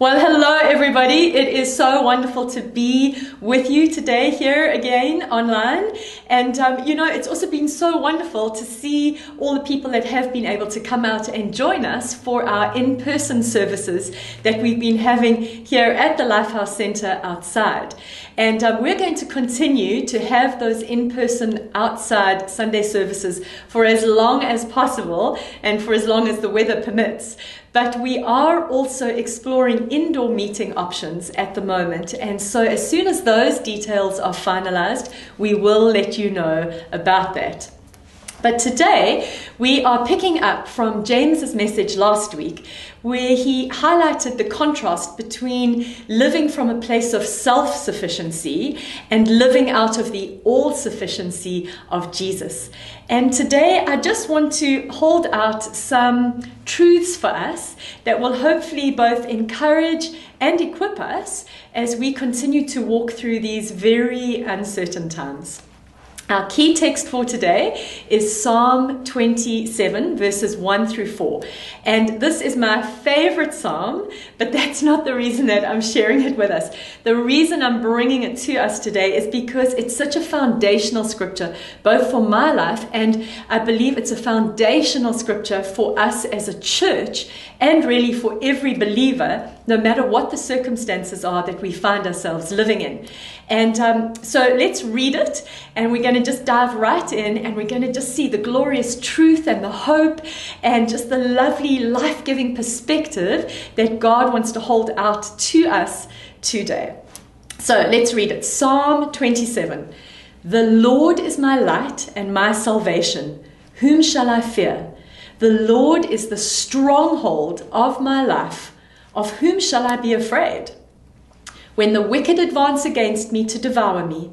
Well, hello, everybody. It is so wonderful to be with you today here again online. And, um, you know, it's also been so wonderful to see all the people that have been able to come out and join us for our in person services that we've been having here at the Lifehouse Centre outside. And um, we're going to continue to have those in person outside Sunday services for as long as possible and for as long as the weather permits. But we are also exploring indoor meeting options at the moment. And so, as soon as those details are finalized, we will let you know about that. But today we are picking up from James's message last week, where he highlighted the contrast between living from a place of self sufficiency and living out of the all sufficiency of Jesus. And today I just want to hold out some truths for us that will hopefully both encourage and equip us as we continue to walk through these very uncertain times. Our key text for today is Psalm 27, verses 1 through 4. And this is my favorite psalm, but that's not the reason that I'm sharing it with us. The reason I'm bringing it to us today is because it's such a foundational scripture, both for my life and I believe it's a foundational scripture for us as a church and really for every believer, no matter what the circumstances are that we find ourselves living in. And um, so let's read it, and we're going to just dive right in, and we're going to just see the glorious truth and the hope and just the lovely life giving perspective that God wants to hold out to us today. So let's read it Psalm 27 The Lord is my light and my salvation. Whom shall I fear? The Lord is the stronghold of my life. Of whom shall I be afraid? When the wicked advance against me to devour me,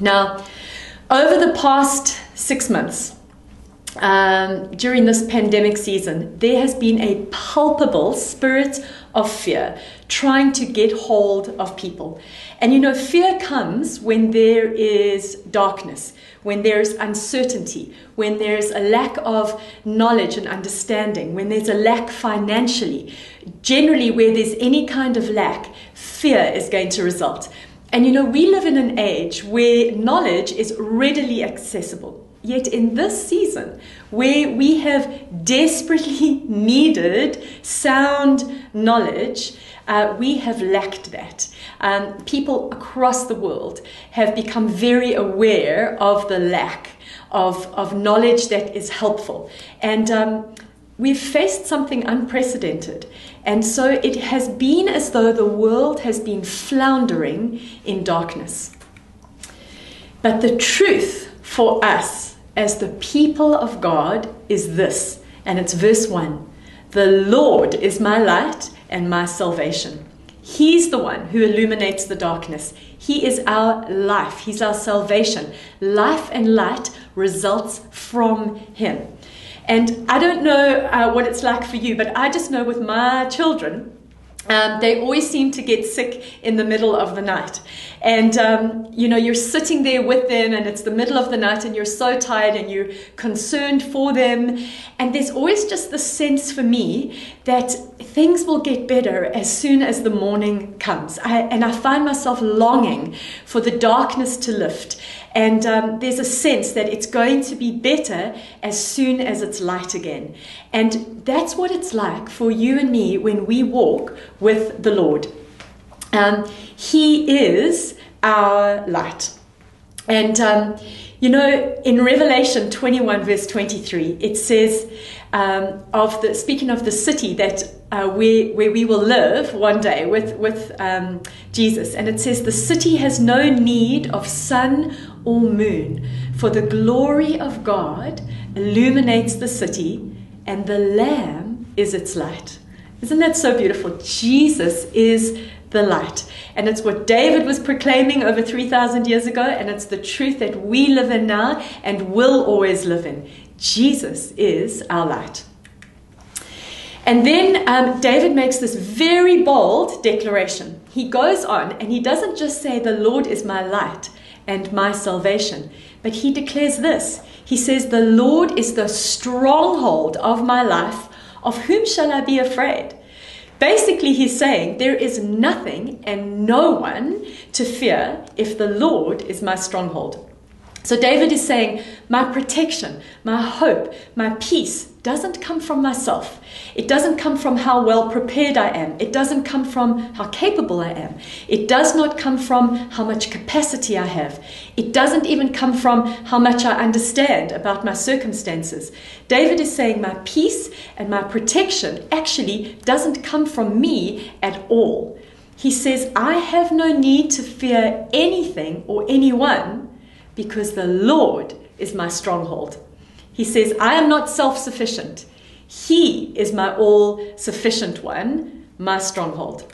Now, over the past six months, um, during this pandemic season, there has been a palpable spirit of fear trying to get hold of people. And you know, fear comes when there is darkness, when there's uncertainty, when there's a lack of knowledge and understanding, when there's a lack financially. Generally, where there's any kind of lack, fear is going to result. And you know, we live in an age where knowledge is readily accessible. Yet in this season, where we have desperately needed sound knowledge, uh, we have lacked that. Um, people across the world have become very aware of the lack of, of knowledge that is helpful. And um, we've faced something unprecedented. And so it has been as though the world has been floundering in darkness. But the truth for us as the people of God is this, and it's verse 1 The Lord is my light and my salvation. He's the one who illuminates the darkness. He is our life. He's our salvation. Life and light results from Him. And I don't know uh, what it's like for you, but I just know with my children, um, they always seem to get sick in the middle of the night. And, um, you know, you're sitting there with them and it's the middle of the night and you're so tired and you're concerned for them. And there's always just the sense for me that things will get better as soon as the morning comes. I, and I find myself longing for the darkness to lift. And um, there's a sense that it's going to be better as soon as it's light again. And that's what it's like for you and me when we walk with the Lord. Um, he is our light. And, um, you know, in Revelation 21, verse 23, it says, um, of the speaking of the city that uh, where, where we will live one day with, with um, Jesus. And it says, The city has no need of sun or moon, for the glory of God illuminates the city, and the Lamb is its light. Isn't that so beautiful? Jesus is the light. And it's what David was proclaiming over 3,000 years ago, and it's the truth that we live in now and will always live in. Jesus is our light. And then um, David makes this very bold declaration. He goes on and he doesn't just say, The Lord is my light and my salvation, but he declares this. He says, The Lord is the stronghold of my life. Of whom shall I be afraid? Basically, he's saying, There is nothing and no one to fear if the Lord is my stronghold. So David is saying, My protection, my hope, my peace doesn't come from myself. It doesn't come from how well prepared I am. It doesn't come from how capable I am. It does not come from how much capacity I have. It doesn't even come from how much I understand about my circumstances. David is saying, My peace and my protection actually doesn't come from me at all. He says, I have no need to fear anything or anyone because the Lord is my stronghold. He says, I am not self sufficient. He is my all sufficient one, my stronghold.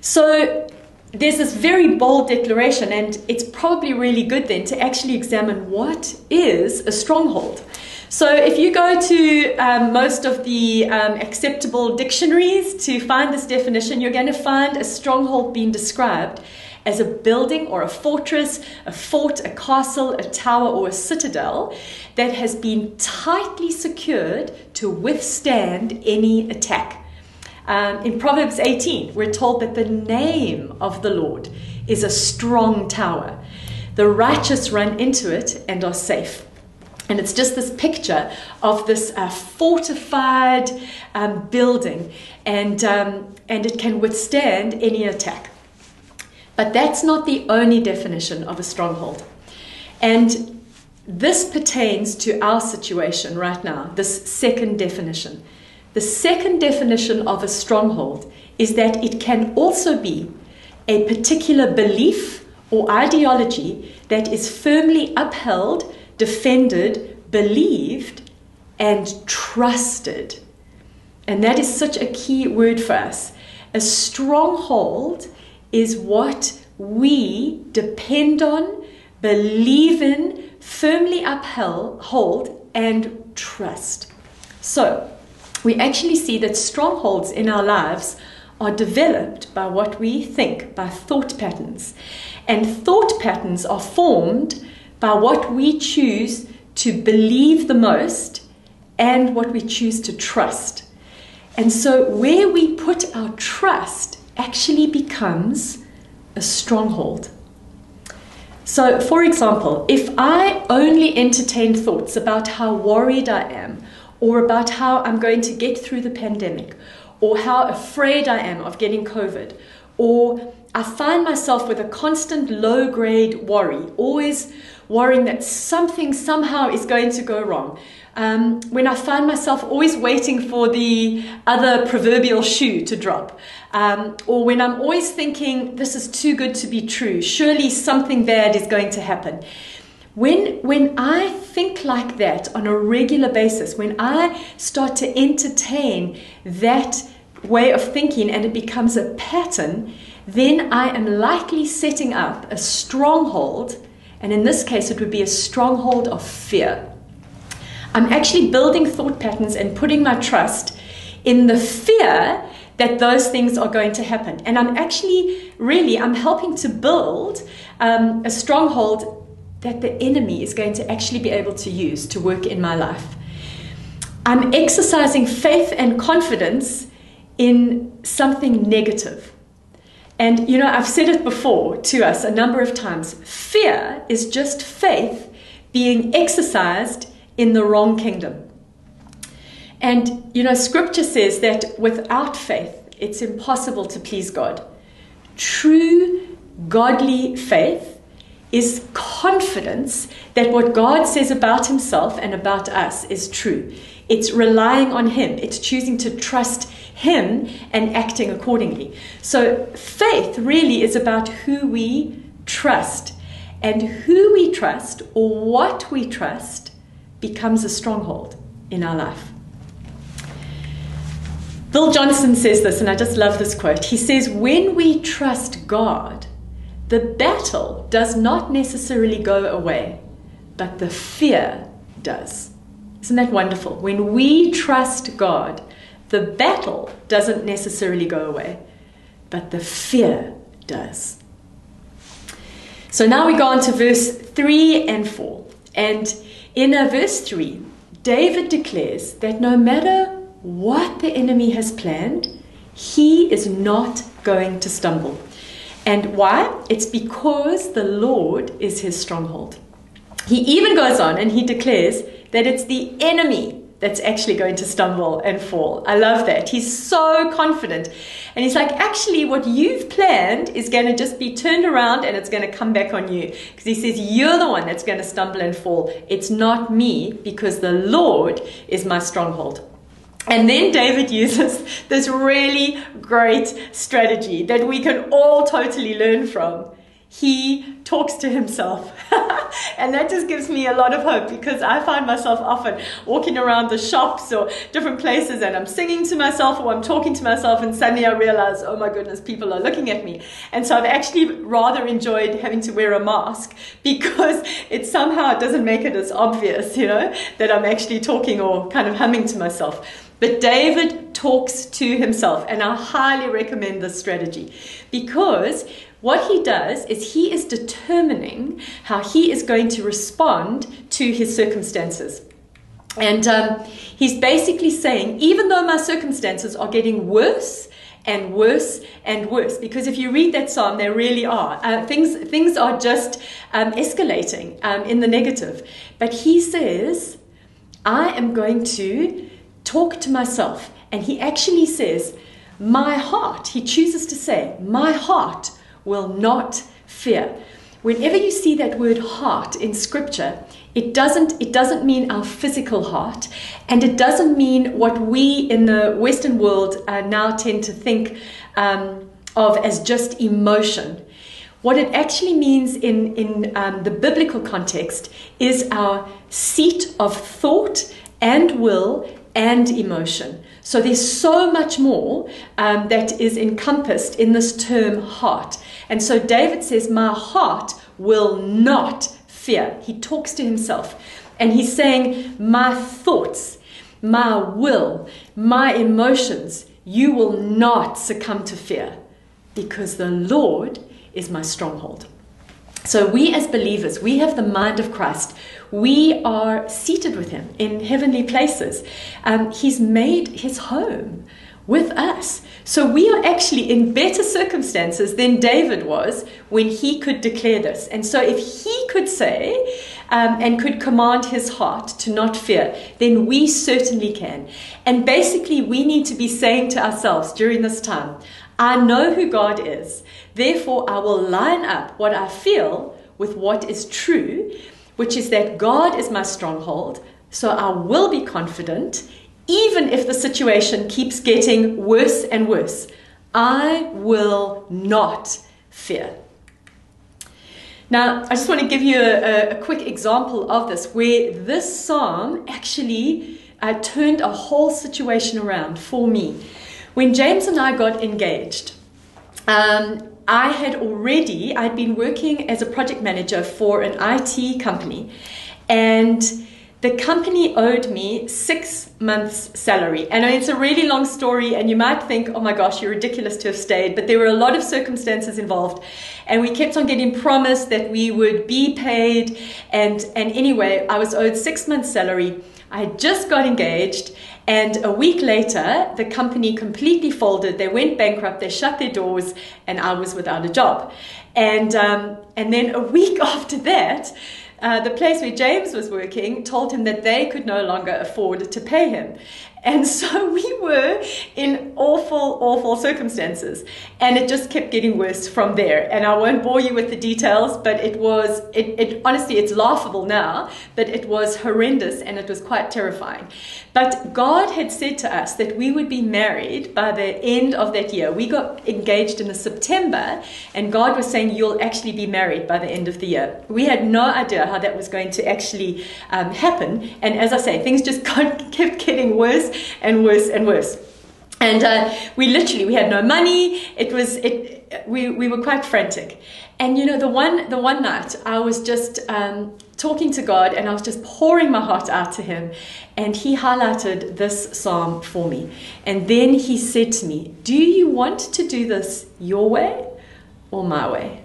So there's this very bold declaration, and it's probably really good then to actually examine what is a stronghold. So, if you go to um, most of the um, acceptable dictionaries to find this definition, you're going to find a stronghold being described as a building or a fortress, a fort, a castle, a tower, or a citadel that has been tightly secured to withstand any attack. Um, in Proverbs 18, we're told that the name of the Lord is a strong tower. The righteous run into it and are safe. And it's just this picture of this uh, fortified um, building, and, um, and it can withstand any attack. But that's not the only definition of a stronghold. And this pertains to our situation right now, this second definition. The second definition of a stronghold is that it can also be a particular belief or ideology that is firmly upheld, defended, believed, and trusted. And that is such a key word for us. A stronghold is what we depend on, believe in, firmly uphold, and trust. So, we actually see that strongholds in our lives are developed by what we think, by thought patterns. And thought patterns are formed by what we choose to believe the most and what we choose to trust. And so, where we put our trust actually becomes a stronghold. So, for example, if I only entertain thoughts about how worried I am, or about how I'm going to get through the pandemic, or how afraid I am of getting COVID, or I find myself with a constant low grade worry, always worrying that something somehow is going to go wrong, um, when I find myself always waiting for the other proverbial shoe to drop, um, or when I'm always thinking, this is too good to be true, surely something bad is going to happen. When, when I think like that on a regular basis, when I start to entertain that way of thinking and it becomes a pattern, then I am likely setting up a stronghold, and in this case, it would be a stronghold of fear. I'm actually building thought patterns and putting my trust in the fear that those things are going to happen. And I'm actually, really, I'm helping to build um, a stronghold that the enemy is going to actually be able to use to work in my life. I'm exercising faith and confidence in something negative. And, you know, I've said it before to us a number of times fear is just faith being exercised in the wrong kingdom. And, you know, scripture says that without faith, it's impossible to please God. True godly faith is confidence that what God says about himself and about us is true. It's relying on him, it's choosing to trust him and acting accordingly. So, faith really is about who we trust. And who we trust or what we trust becomes a stronghold in our life. Bill Johnson says this, and I just love this quote. He says, When we trust God, the battle does not necessarily go away, but the fear does. Isn't that wonderful? When we trust God, the battle doesn't necessarily go away, but the fear does. So now we go on to verse 3 and 4. And in verse 3, David declares that no matter what the enemy has planned, he is not going to stumble. And why? It's because the Lord is his stronghold. He even goes on and he declares that it's the enemy that's actually going to stumble and fall. I love that. He's so confident. And he's like, actually, what you've planned is going to just be turned around and it's going to come back on you. Because he says, You're the one that's going to stumble and fall. It's not me because the Lord is my stronghold. And then David uses this really great strategy that we can all totally learn from he talks to himself. and that just gives me a lot of hope because I find myself often walking around the shops or different places and I'm singing to myself or I'm talking to myself and suddenly I realize, oh my goodness, people are looking at me. And so I've actually rather enjoyed having to wear a mask because it somehow doesn't make it as obvious, you know, that I'm actually talking or kind of humming to myself. But David talks to himself, and I highly recommend this strategy because what he does is he is determining how he is going to respond to his circumstances. And um, he's basically saying, even though my circumstances are getting worse and worse and worse, because if you read that psalm, they really are. Uh, things, things are just um, escalating um, in the negative. But he says, I am going to talk to myself. And he actually says, My heart, he chooses to say, My heart will not fear. Whenever you see that word heart in scripture, it doesn't, it doesn't mean our physical heart, and it doesn't mean what we in the Western world uh, now tend to think um, of as just emotion. What it actually means in, in um, the biblical context is our seat of thought and will and emotion. So there's so much more um, that is encompassed in this term heart. And so David says, My heart will not fear. He talks to himself and he's saying, My thoughts, my will, my emotions, you will not succumb to fear because the Lord is my stronghold. So, we as believers, we have the mind of Christ. We are seated with Him in heavenly places. Um, he's made His home with us. So, we are actually in better circumstances than David was when he could declare this. And so, if he could say um, and could command his heart to not fear, then we certainly can. And basically, we need to be saying to ourselves during this time, I know who God is. Therefore, I will line up what I feel with what is true, which is that God is my stronghold. So I will be confident, even if the situation keeps getting worse and worse. I will not fear. Now, I just want to give you a, a quick example of this, where this psalm actually uh, turned a whole situation around for me. When James and I got engaged, um, I had already, I'd been working as a project manager for an IT company, and the company owed me six months' salary. And it's a really long story, and you might think, oh my gosh, you're ridiculous to have stayed. But there were a lot of circumstances involved, and we kept on getting promised that we would be paid. And, and anyway, I was owed six months' salary. I had just got engaged, and a week later, the company completely folded. They went bankrupt. They shut their doors, and I was without a job. And um, and then a week after that, uh, the place where James was working told him that they could no longer afford to pay him. And so we were in awful, awful circumstances. And it just kept getting worse from there. And I won't bore you with the details, but it was, it, it honestly, it's laughable now, but it was horrendous and it was quite terrifying. But God had said to us that we would be married by the end of that year. We got engaged in the September, and God was saying, You'll actually be married by the end of the year. We had no idea how that was going to actually um, happen. And as I say, things just got, kept getting worse and worse and worse. and uh, we literally we had no money. It was it we, we were quite frantic. And you know the one the one night i was just um, talking to god and i was just pouring my heart out to him. And he highlighted this psalm for me. And then he said to me do you want to do this your way or my way?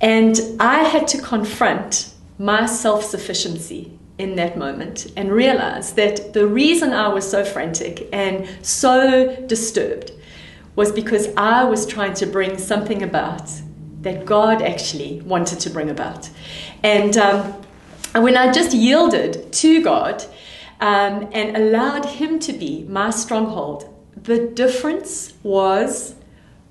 And i had to confront my self-sufficiency in that moment and realize that the reason I was so frantic and so disturbed was because I was trying to bring something about that God actually wanted to bring about. And um, when I just yielded to God um, and allowed Him to be my stronghold, the difference was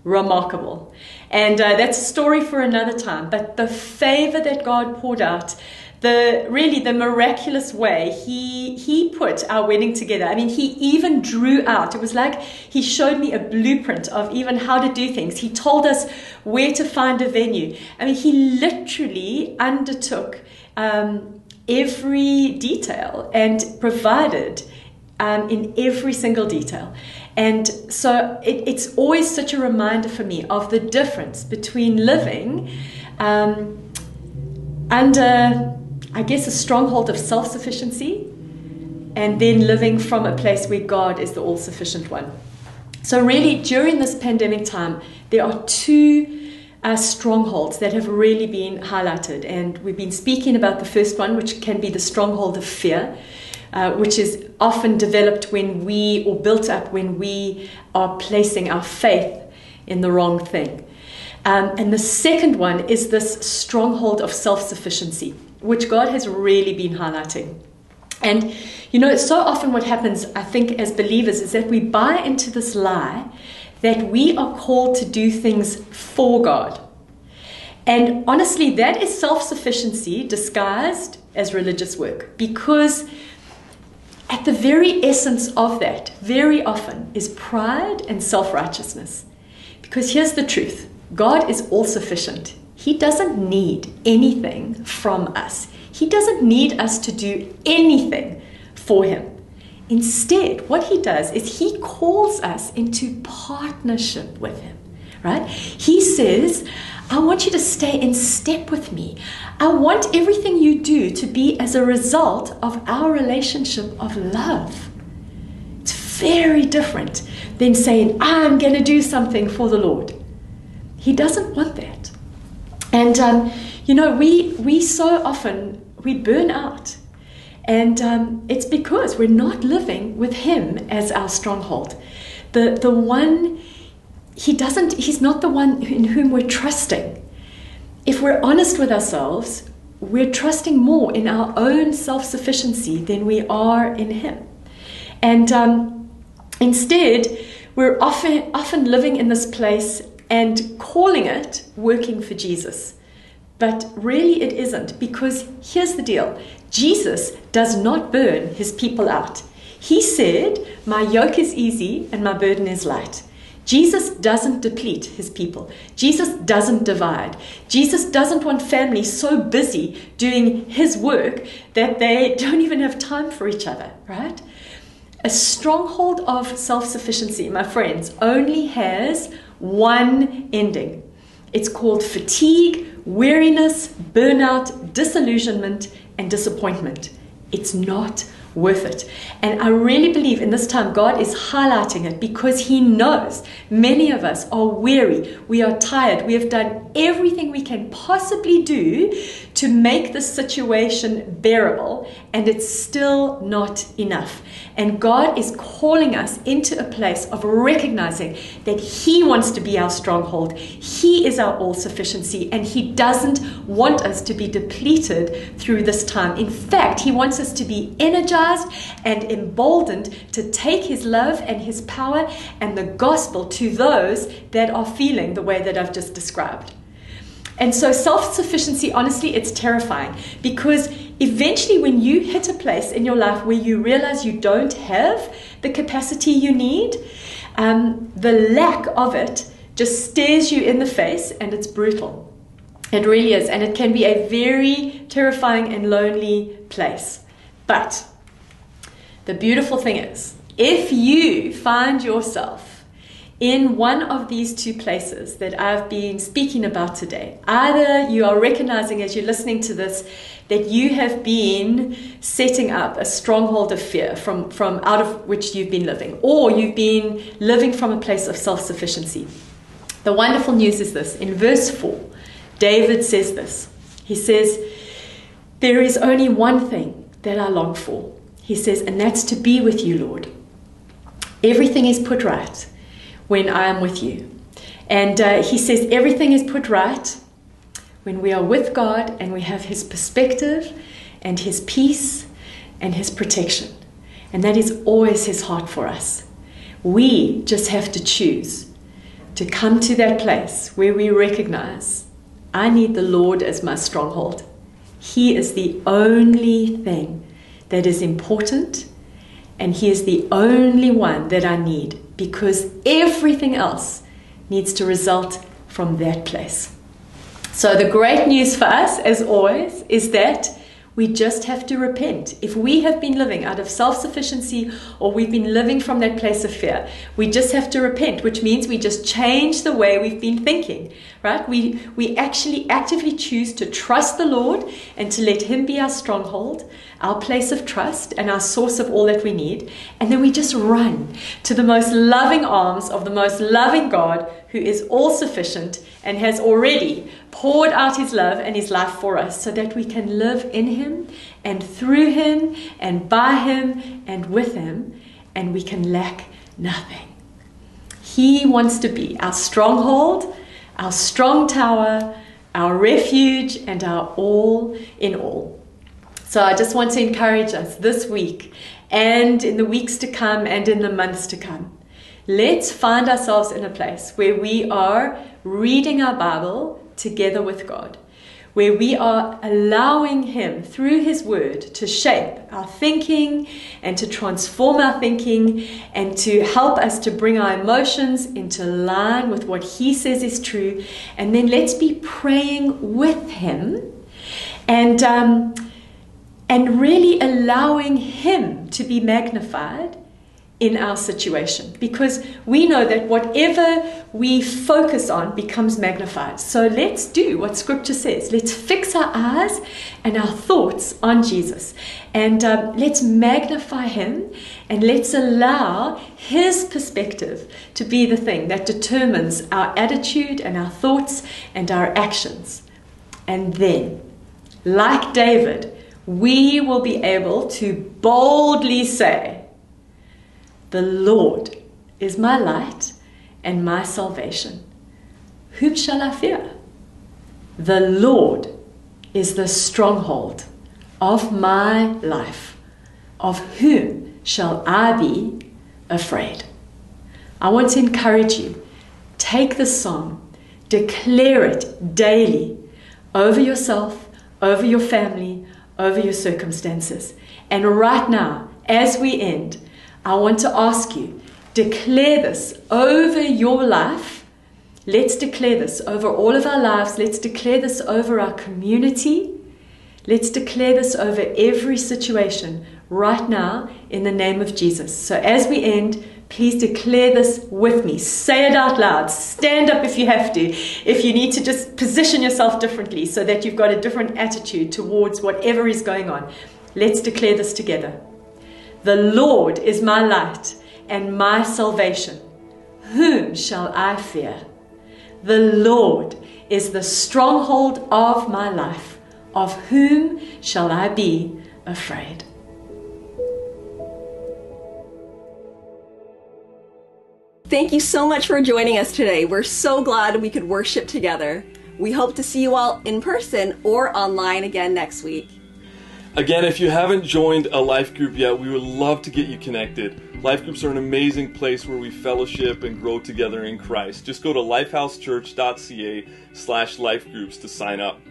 remarkable. And uh, that's a story for another time. But the favor that God poured out the really the miraculous way he he put our wedding together. I mean, he even drew out. It was like he showed me a blueprint of even how to do things. He told us where to find a venue. I mean, he literally undertook um, every detail and provided um, in every single detail. And so it, it's always such a reminder for me of the difference between living um, under I guess, a stronghold of self sufficiency and then living from a place where God is the all sufficient one. So, really, during this pandemic time, there are two uh, strongholds that have really been highlighted. And we've been speaking about the first one, which can be the stronghold of fear. Uh, which is often developed when we, or built up when we are placing our faith in the wrong thing. Um, and the second one is this stronghold of self sufficiency which God has really been highlighting. And you know, it's so often what happens, I think, as believers, is that we buy into this lie that we are called to do things for God. And honestly, that is self sufficiency disguised as religious work because at the very essence of that, very often, is pride and self righteousness. Because here's the truth God is all sufficient. He doesn't need anything from us. He doesn't need us to do anything for him. Instead, what he does is he calls us into partnership with him, right? He says, I want you to stay in step with me. I want everything you do to be as a result of our relationship of love. It's very different than saying, I'm going to do something for the Lord. He doesn't want that. And um, you know, we we so often we burn out, and um, it's because we're not living with Him as our stronghold. The the one He doesn't. He's not the one in whom we're trusting. If we're honest with ourselves, we're trusting more in our own self sufficiency than we are in Him, and um, instead we're often often living in this place and calling it working for Jesus. But really, it isn't because here's the deal Jesus does not burn his people out. He said, My yoke is easy and my burden is light. Jesus doesn't deplete his people. Jesus doesn't divide. Jesus doesn't want families so busy doing his work that they don't even have time for each other, right? A stronghold of self sufficiency, my friends, only has one ending. It's called fatigue, weariness, burnout, disillusionment, and disappointment. It's not worth it. And I really believe in this time God is highlighting it because He knows many of us are weary, we are tired, we have done everything we can possibly do to make the situation bearable, and it's still not enough. And God is calling us into a place of recognizing that He wants to be our stronghold, He is our all sufficiency, and He doesn't want us to be depleted through this time. In fact, He wants us to be energized and emboldened to take His love and His power and the gospel to those that are feeling the way that I've just described. And so self sufficiency, honestly, it's terrifying because eventually, when you hit a place in your life where you realize you don't have the capacity you need, um, the lack of it just stares you in the face and it's brutal. It really is. And it can be a very terrifying and lonely place. But the beautiful thing is, If you find yourself in one of these two places that I've been speaking about today, either you are recognizing as you're listening to this that you have been setting up a stronghold of fear from, from out of which you've been living, or you've been living from a place of self sufficiency. The wonderful news is this in verse 4, David says this. He says, There is only one thing that I long for. He says, and that's to be with you, Lord. Everything is put right when I am with you. And uh, he says, everything is put right when we are with God and we have His perspective and His peace and His protection. And that is always His heart for us. We just have to choose to come to that place where we recognize I need the Lord as my stronghold. He is the only thing that is important, and He is the only one that I need because everything else needs to result from that place. So, the great news for us, as always, is that we just have to repent. If we have been living out of self sufficiency or we've been living from that place of fear, we just have to repent, which means we just change the way we've been thinking, right? We, we actually actively choose to trust the Lord and to let Him be our stronghold, our place of trust, and our source of all that we need. And then we just run to the most loving arms of the most loving God who is all sufficient and has already poured out his love and his life for us so that we can live in him and through him and by him and with him, and we can lack nothing. He wants to be our stronghold, our strong tower, our refuge, and our all in all. So I just want to encourage us this week and in the weeks to come and in the months to come Let's find ourselves in a place where we are reading our Bible together with God, where we are allowing Him through His Word to shape our thinking and to transform our thinking and to help us to bring our emotions into line with what He says is true. And then let's be praying with Him and, um, and really allowing Him to be magnified in our situation because we know that whatever we focus on becomes magnified. So let's do what scripture says. Let's fix our eyes and our thoughts on Jesus and um, let's magnify him and let's allow his perspective to be the thing that determines our attitude and our thoughts and our actions. And then, like David, we will be able to boldly say, the Lord is my light and my salvation. Whom shall I fear? The Lord is the stronghold of my life. Of whom shall I be afraid? I want to encourage you. Take this song, declare it daily over yourself, over your family, over your circumstances. And right now, as we end, I want to ask you declare this over your life. Let's declare this over all of our lives. Let's declare this over our community. Let's declare this over every situation right now in the name of Jesus. So as we end, please declare this with me. Say it out loud. Stand up if you have to. If you need to just position yourself differently so that you've got a different attitude towards whatever is going on. Let's declare this together. The Lord is my light and my salvation. Whom shall I fear? The Lord is the stronghold of my life. Of whom shall I be afraid? Thank you so much for joining us today. We're so glad we could worship together. We hope to see you all in person or online again next week. Again, if you haven't joined a life group yet, we would love to get you connected. Life groups are an amazing place where we fellowship and grow together in Christ. Just go to lifehousechurch.ca slash life groups to sign up.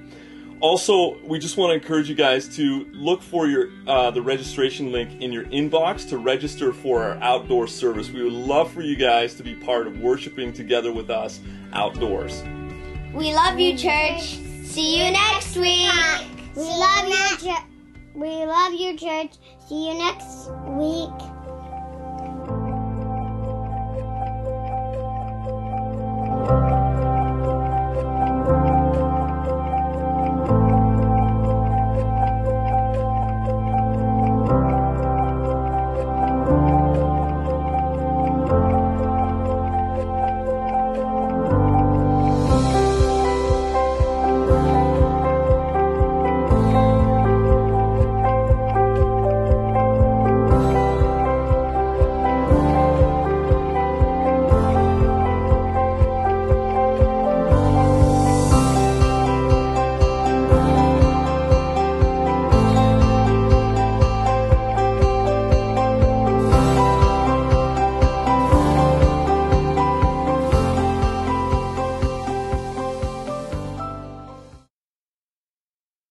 Also, we just want to encourage you guys to look for your uh, the registration link in your inbox to register for our outdoor service. We would love for you guys to be part of worshiping together with us outdoors. We love you, church. See you next week. We love you, church. We love you, church. See you next week.